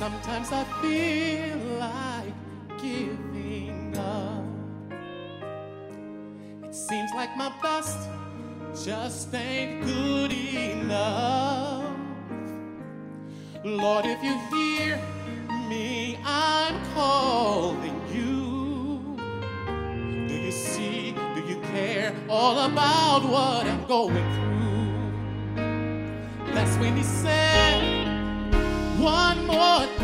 Sometimes I feel like giving up. It seems like my best just ain't good enough. Lord, if you hear me, I'm calling you. Do you see? Do you care all about what I'm going through? That's when he said, one more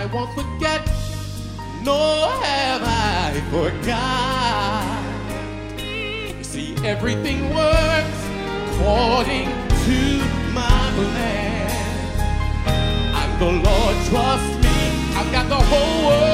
I won't forget, nor have I forgot. You see, everything works according to my plan. I'm the Lord, trust me, I've got the whole world.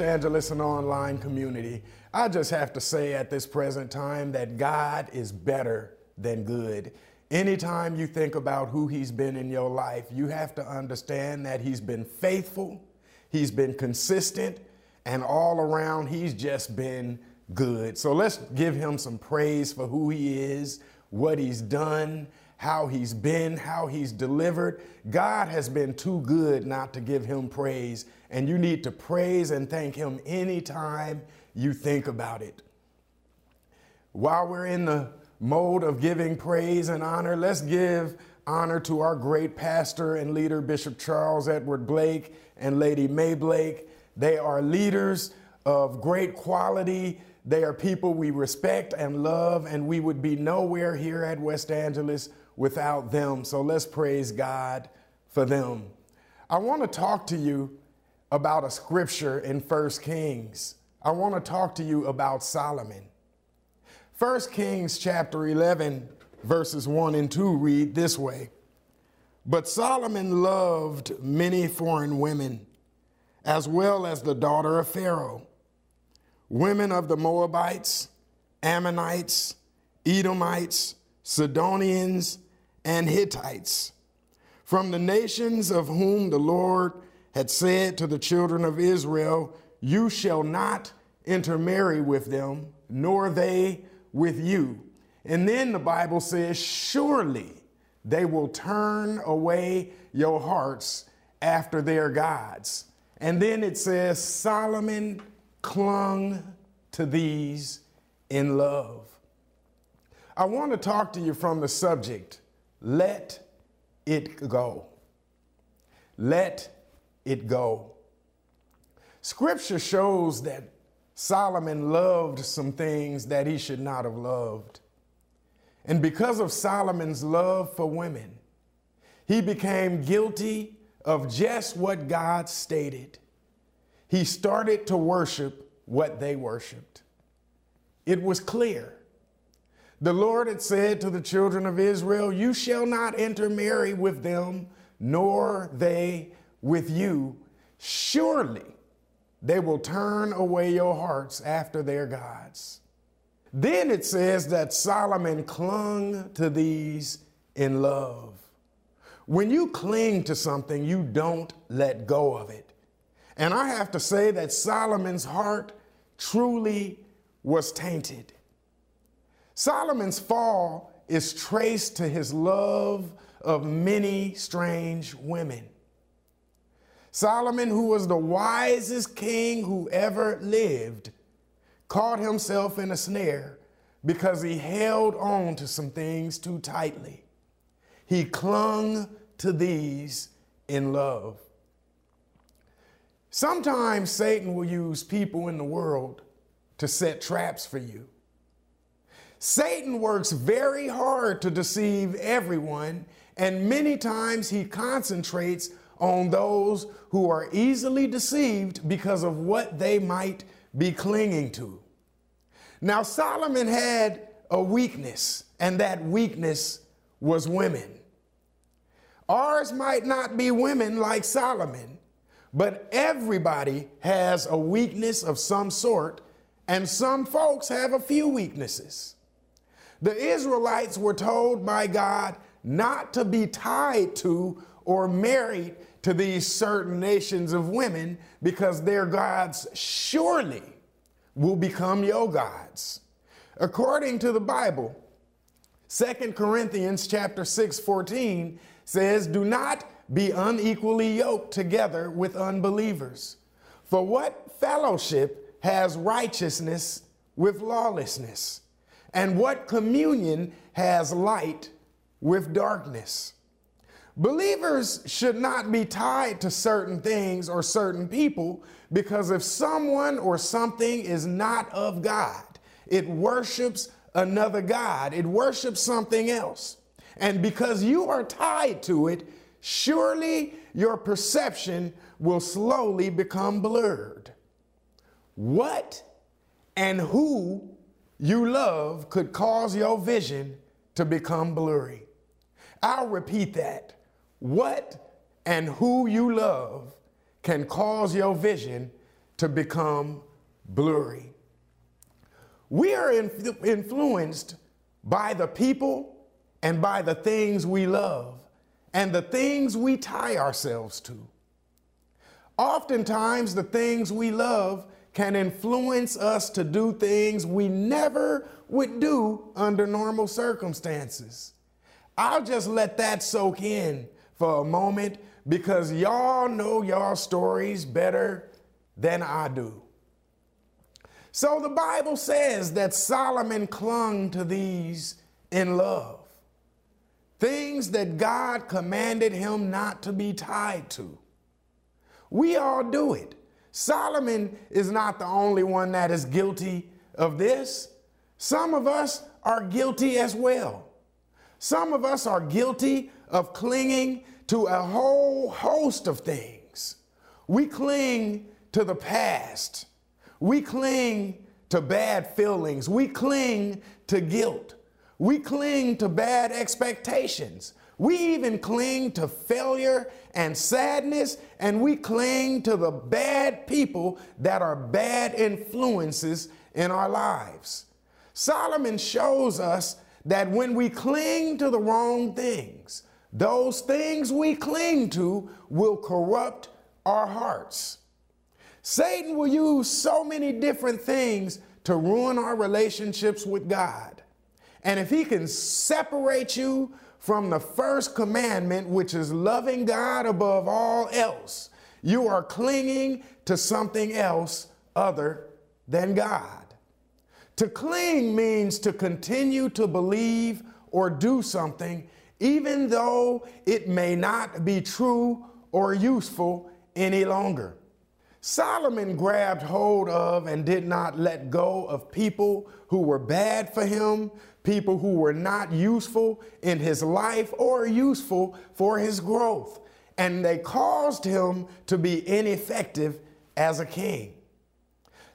Angeles and online community, I just have to say at this present time that God is better than good. Anytime you think about who He's been in your life, you have to understand that He's been faithful, He's been consistent, and all around, He's just been good. So let's give Him some praise for who He is, what He's done, how he's been, how he's delivered. God has been too good not to give him praise, and you need to praise and thank him anytime you think about it. While we're in the mode of giving praise and honor, let's give honor to our great pastor and leader, Bishop Charles Edward Blake and Lady Mae Blake. They are leaders of great quality. They are people we respect and love, and we would be nowhere here at West Angeles without them. So let's praise God for them. I want to talk to you about a scripture in 1 Kings. I want to talk to you about Solomon. 1 Kings chapter 11, verses 1 and 2 read this way But Solomon loved many foreign women, as well as the daughter of Pharaoh, women of the Moabites, Ammonites, Edomites, Sidonians, and Hittites, from the nations of whom the Lord had said to the children of Israel, You shall not intermarry with them, nor they with you. And then the Bible says, Surely they will turn away your hearts after their gods. And then it says, Solomon clung to these in love. I want to talk to you from the subject let it go. Let it go. Scripture shows that Solomon loved some things that he should not have loved. And because of Solomon's love for women, he became guilty of just what God stated. He started to worship what they worshiped. It was clear. The Lord had said to the children of Israel, You shall not intermarry with them, nor they with you. Surely they will turn away your hearts after their gods. Then it says that Solomon clung to these in love. When you cling to something, you don't let go of it. And I have to say that Solomon's heart truly was tainted. Solomon's fall is traced to his love of many strange women. Solomon, who was the wisest king who ever lived, caught himself in a snare because he held on to some things too tightly. He clung to these in love. Sometimes Satan will use people in the world to set traps for you. Satan works very hard to deceive everyone, and many times he concentrates on those who are easily deceived because of what they might be clinging to. Now, Solomon had a weakness, and that weakness was women. Ours might not be women like Solomon, but everybody has a weakness of some sort, and some folks have a few weaknesses. The Israelites were told by God not to be tied to or married to these certain nations of women because their gods surely will become your gods. According to the Bible, 2 Corinthians chapter 6 14 says, Do not be unequally yoked together with unbelievers. For what fellowship has righteousness with lawlessness? And what communion has light with darkness? Believers should not be tied to certain things or certain people because if someone or something is not of God, it worships another God, it worships something else. And because you are tied to it, surely your perception will slowly become blurred. What and who you love could cause your vision to become blurry. I'll repeat that what and who you love can cause your vision to become blurry. We are influenced by the people and by the things we love and the things we tie ourselves to. Oftentimes, the things we love can influence us to do things we never would do under normal circumstances. I'll just let that soak in for a moment because y'all know y'all stories better than I do. So the Bible says that Solomon clung to these in love. Things that God commanded him not to be tied to. We all do it. Solomon is not the only one that is guilty of this. Some of us are guilty as well. Some of us are guilty of clinging to a whole host of things. We cling to the past. We cling to bad feelings. We cling to guilt. We cling to bad expectations. We even cling to failure and sadness, and we cling to the bad people that are bad influences in our lives. Solomon shows us that when we cling to the wrong things, those things we cling to will corrupt our hearts. Satan will use so many different things to ruin our relationships with God. And if he can separate you from the first commandment, which is loving God above all else, you are clinging to something else other than God. To cling means to continue to believe or do something, even though it may not be true or useful any longer. Solomon grabbed hold of and did not let go of people who were bad for him, people who were not useful in his life or useful for his growth. And they caused him to be ineffective as a king.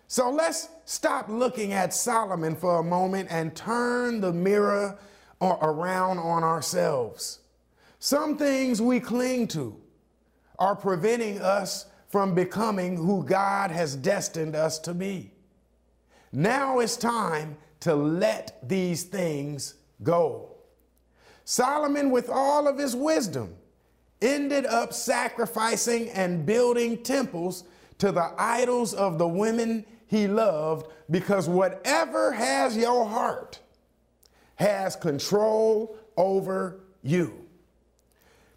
So let's stop looking at Solomon for a moment and turn the mirror around on ourselves. Some things we cling to are preventing us from becoming who God has destined us to be. Now it's time to let these things go. Solomon, with all of his wisdom, ended up sacrificing and building temples to the idols of the women he loved because whatever has your heart has control over you.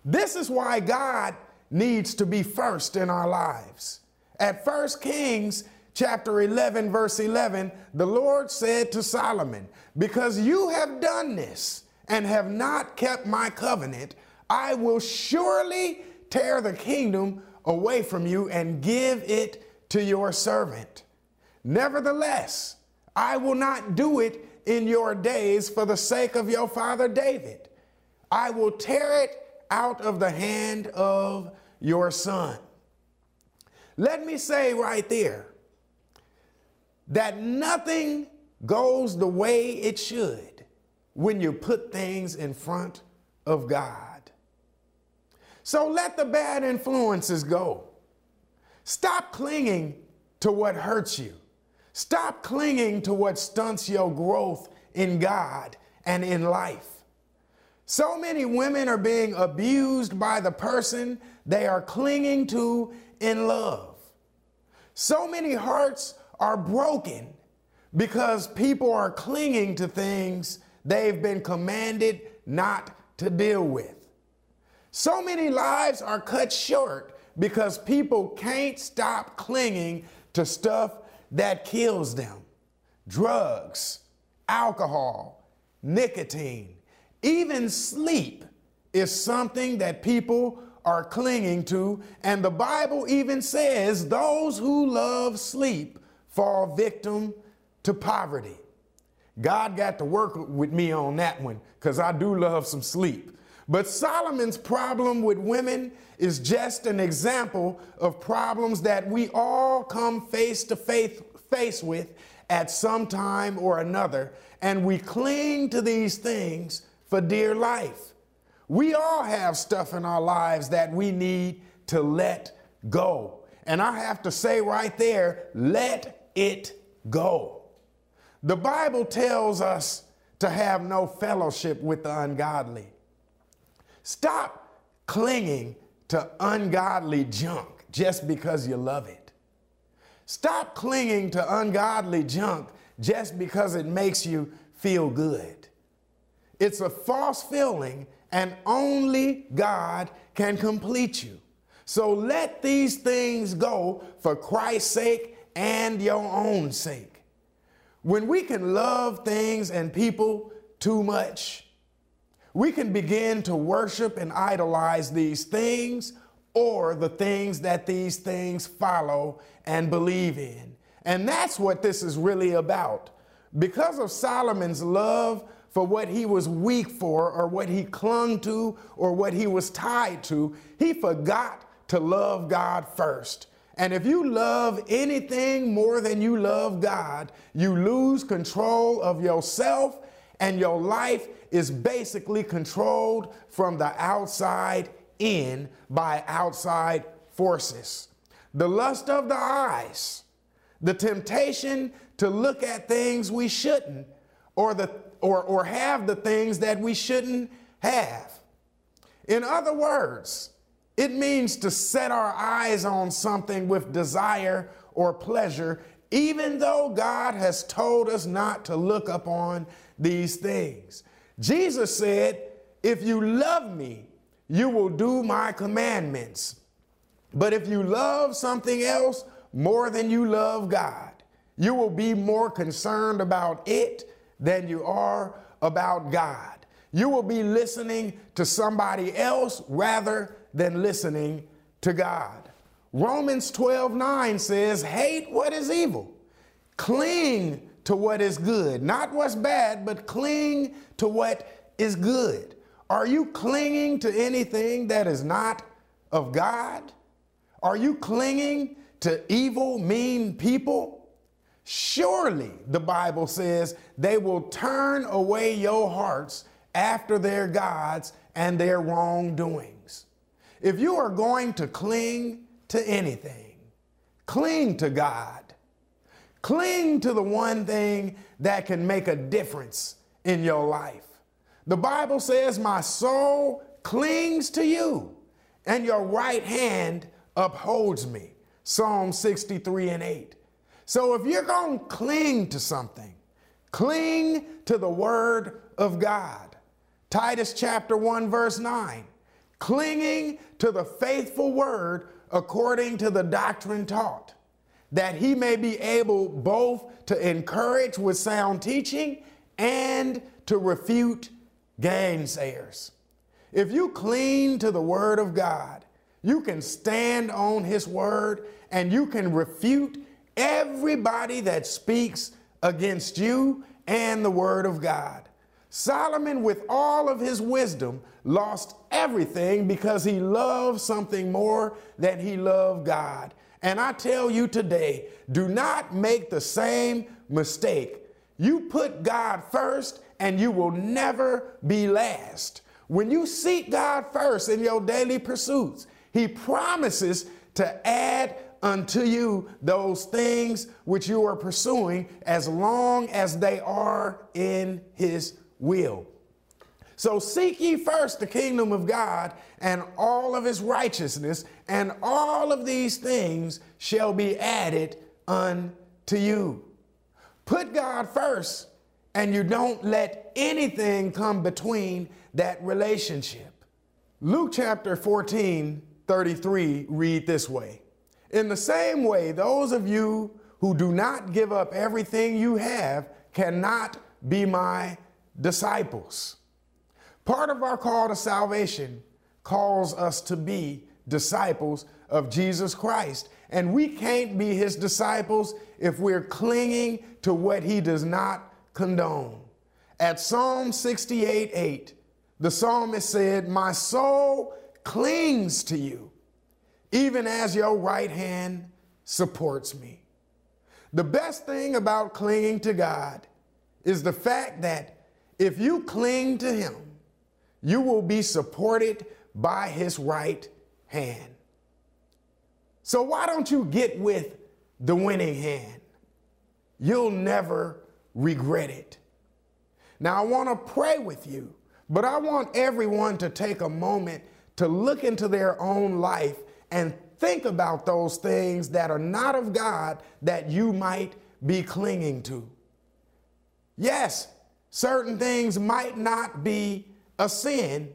This is why God needs to be first in our lives. At 1 Kings chapter 11, verse 11, the Lord said to Solomon, Because you have done this and have not kept my covenant, I will surely tear the kingdom away from you and give it to your servant. Nevertheless, I will not do it in your days for the sake of your father David. I will tear it out of the hand of your son. Let me say right there that nothing goes the way it should when you put things in front of God. So let the bad influences go. Stop clinging to what hurts you. Stop clinging to what stunts your growth in God and in life. So many women are being abused by the person they are clinging to in love. So many hearts are broken because people are clinging to things they've been commanded not to deal with. So many lives are cut short because people can't stop clinging to stuff that kills them drugs, alcohol, nicotine, even sleep is something that people are clinging to, and the Bible even says those who love sleep fall victim to poverty. God got to work with me on that one because I do love some sleep. But Solomon's problem with women is just an example of problems that we all come face to face, face with at some time or another, and we cling to these things for dear life. We all have stuff in our lives that we need to let go. And I have to say right there, let it go. The Bible tells us to have no fellowship with the ungodly. Stop clinging to ungodly junk just because you love it. Stop clinging to ungodly junk just because it makes you feel good. It's a false feeling, and only God can complete you. So let these things go for Christ's sake and your own sake. When we can love things and people too much, we can begin to worship and idolize these things or the things that these things follow and believe in. And that's what this is really about. Because of Solomon's love for what he was weak for, or what he clung to, or what he was tied to, he forgot to love God first. And if you love anything more than you love God, you lose control of yourself, and your life is basically controlled from the outside in by outside forces. The lust of the eyes, the temptation to look at things we shouldn't, or, the, or, or have the things that we shouldn't have. In other words, it means to set our eyes on something with desire or pleasure, even though God has told us not to look upon these things. Jesus said, If you love me, you will do my commandments. But if you love something else more than you love God, you will be more concerned about it than you are about God. You will be listening to somebody else rather than listening to God. Romans 12 9 says, Hate what is evil, cling to what is good. Not what's bad, but cling to what is good. Are you clinging to anything that is not of God? Are you clinging to evil, mean people? Surely, the Bible says, they will turn away your hearts after their gods and their wrongdoings. If you are going to cling to anything, cling to God. Cling to the one thing that can make a difference in your life. The Bible says, My soul clings to you, and your right hand upholds me. Psalm 63 and 8. So if you're going to cling to something, cling to the word of God. Titus chapter 1, verse 9. Clinging to the faithful word according to the doctrine taught, that he may be able both to encourage with sound teaching and to refute gainsayers. If you cling to the word of God, you can stand on his word and you can refute everybody that speaks against you and the word of God. Solomon, with all of his wisdom, lost everything because he loved something more than he loved God. And I tell you today, do not make the same mistake. You put God first and you will never be last. When you seek God first in your daily pursuits, He promises to add unto you those things which you are pursuing as long as they are in His will. So seek ye first the kingdom of God and all of his righteousness, and all of these things shall be added unto you. Put God first and you don't let anything come between that relationship. Luke chapter 14, 33 read this way. In the same way, those of you who do not give up everything you have cannot be my disciples. Part of our call to salvation calls us to be disciples of Jesus Christ. And we can't be his disciples if we're clinging to what he does not condone. At Psalm 68 8, the psalmist said, My soul clings to you, even as your right hand supports me. The best thing about clinging to God is the fact that if you cling to Him, you will be supported by His right hand. So, why don't you get with the winning hand? You'll never regret it. Now, I want to pray with you, but I want everyone to take a moment to look into their own life and think about those things that are not of God that you might be clinging to. Yes, certain things might not be a sin,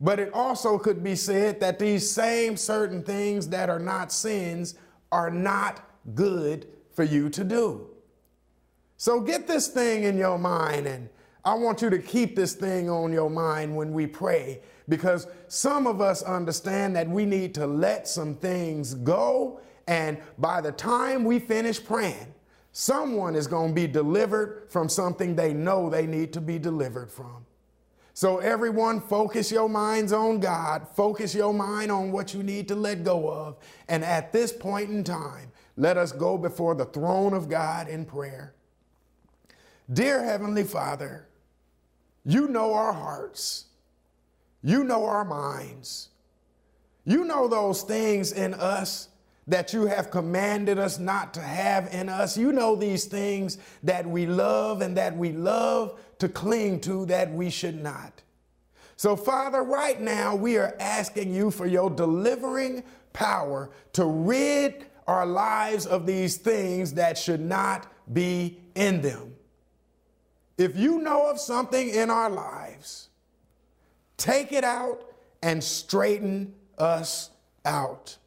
but it also could be said that these same certain things that are not sins are not good for you to do. So get this thing in your mind, and I want you to keep this thing on your mind when we pray, because some of us understand that we need to let some things go, and by the time we finish praying, someone is going to be delivered from something they know they need to be delivered from. So, everyone, focus your minds on God, focus your mind on what you need to let go of. And at this point in time, let us go before the throne of God in prayer. Dear Heavenly Father, you know our hearts, you know our minds, you know those things in us that you have commanded us not to have in us. You know these things that we love and that we love to cling to that we should not. So, Father, right now we are asking you for your delivering power to rid our lives of these things that should not be in them. If you know of something in our lives, take it out and straighten us out.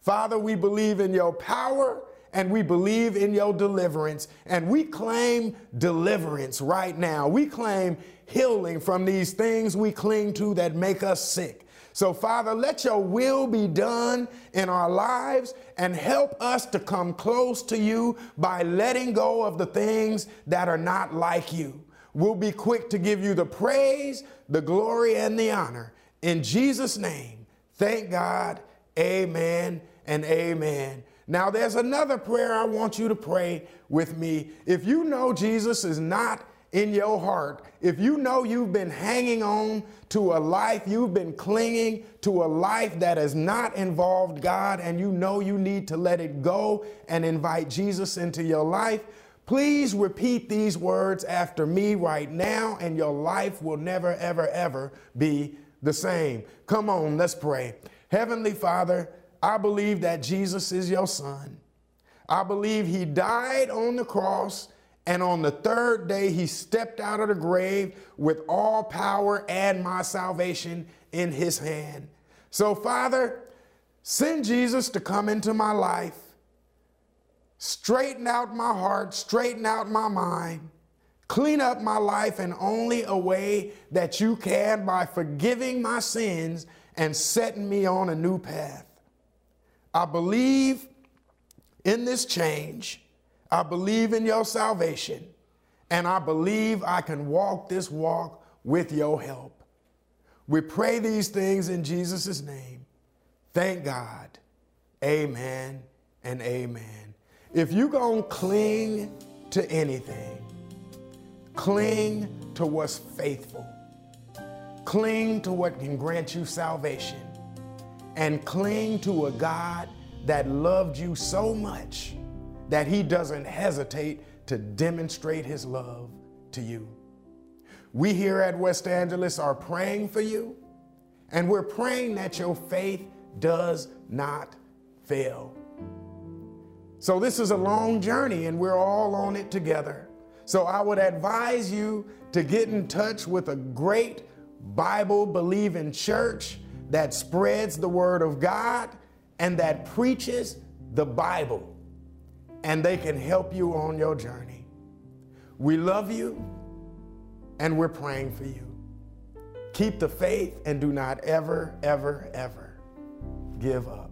Father, we believe in your power and we believe in your deliverance. And we claim deliverance right now. We claim healing from these things we cling to that make us sick. So, Father, let your will be done in our lives and help us to come close to you by letting go of the things that are not like you. We'll be quick to give you the praise, the glory, and the honor. In Jesus' name, thank God. Amen and amen. Now, there's another prayer I want you to pray with me. If you know Jesus is not in your heart, if you know you've been hanging on to a life, you've been clinging to a life that has not involved God, and you know you need to let it go and invite Jesus into your life, please repeat these words after me right now, and your life will never, ever, ever be the same. Come on, let's pray. Heavenly Father, I believe that Jesus is your son. I believe he died on the cross and on the third day he stepped out of the grave with all power and my salvation in his hand. So, Father, send Jesus to come into my life, straighten out my heart, straighten out my mind, clean up my life in only a way that you can by forgiving my sins and setting me on a new path. I believe in this change. I believe in your salvation. And I believe I can walk this walk with your help. We pray these things in Jesus' name. Thank God. Amen and amen. If you're going to cling to anything, cling to what's faithful, cling to what can grant you salvation and cling to a God that loved you so much that he doesn't hesitate to demonstrate his love to you. We here at West Angeles are praying for you, and we're praying that your faith does not fail. So, this is a long journey, and we're all on it together. So, I would advise you to get in touch with a great Bible believing church that spreads the word of God and that preaches the Bible, and they can help you on your journey. We love you and we're praying for you. Keep the faith and do not ever, ever, ever give up.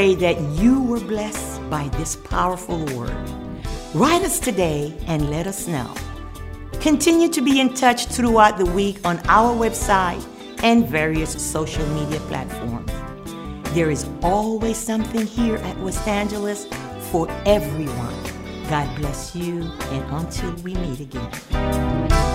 pray that you were blessed by this powerful word. Write us today and let us know. Continue to be in touch throughout the week on our website and various social media platforms. There is always something here at West Angeles for everyone. God bless you, and until we meet again.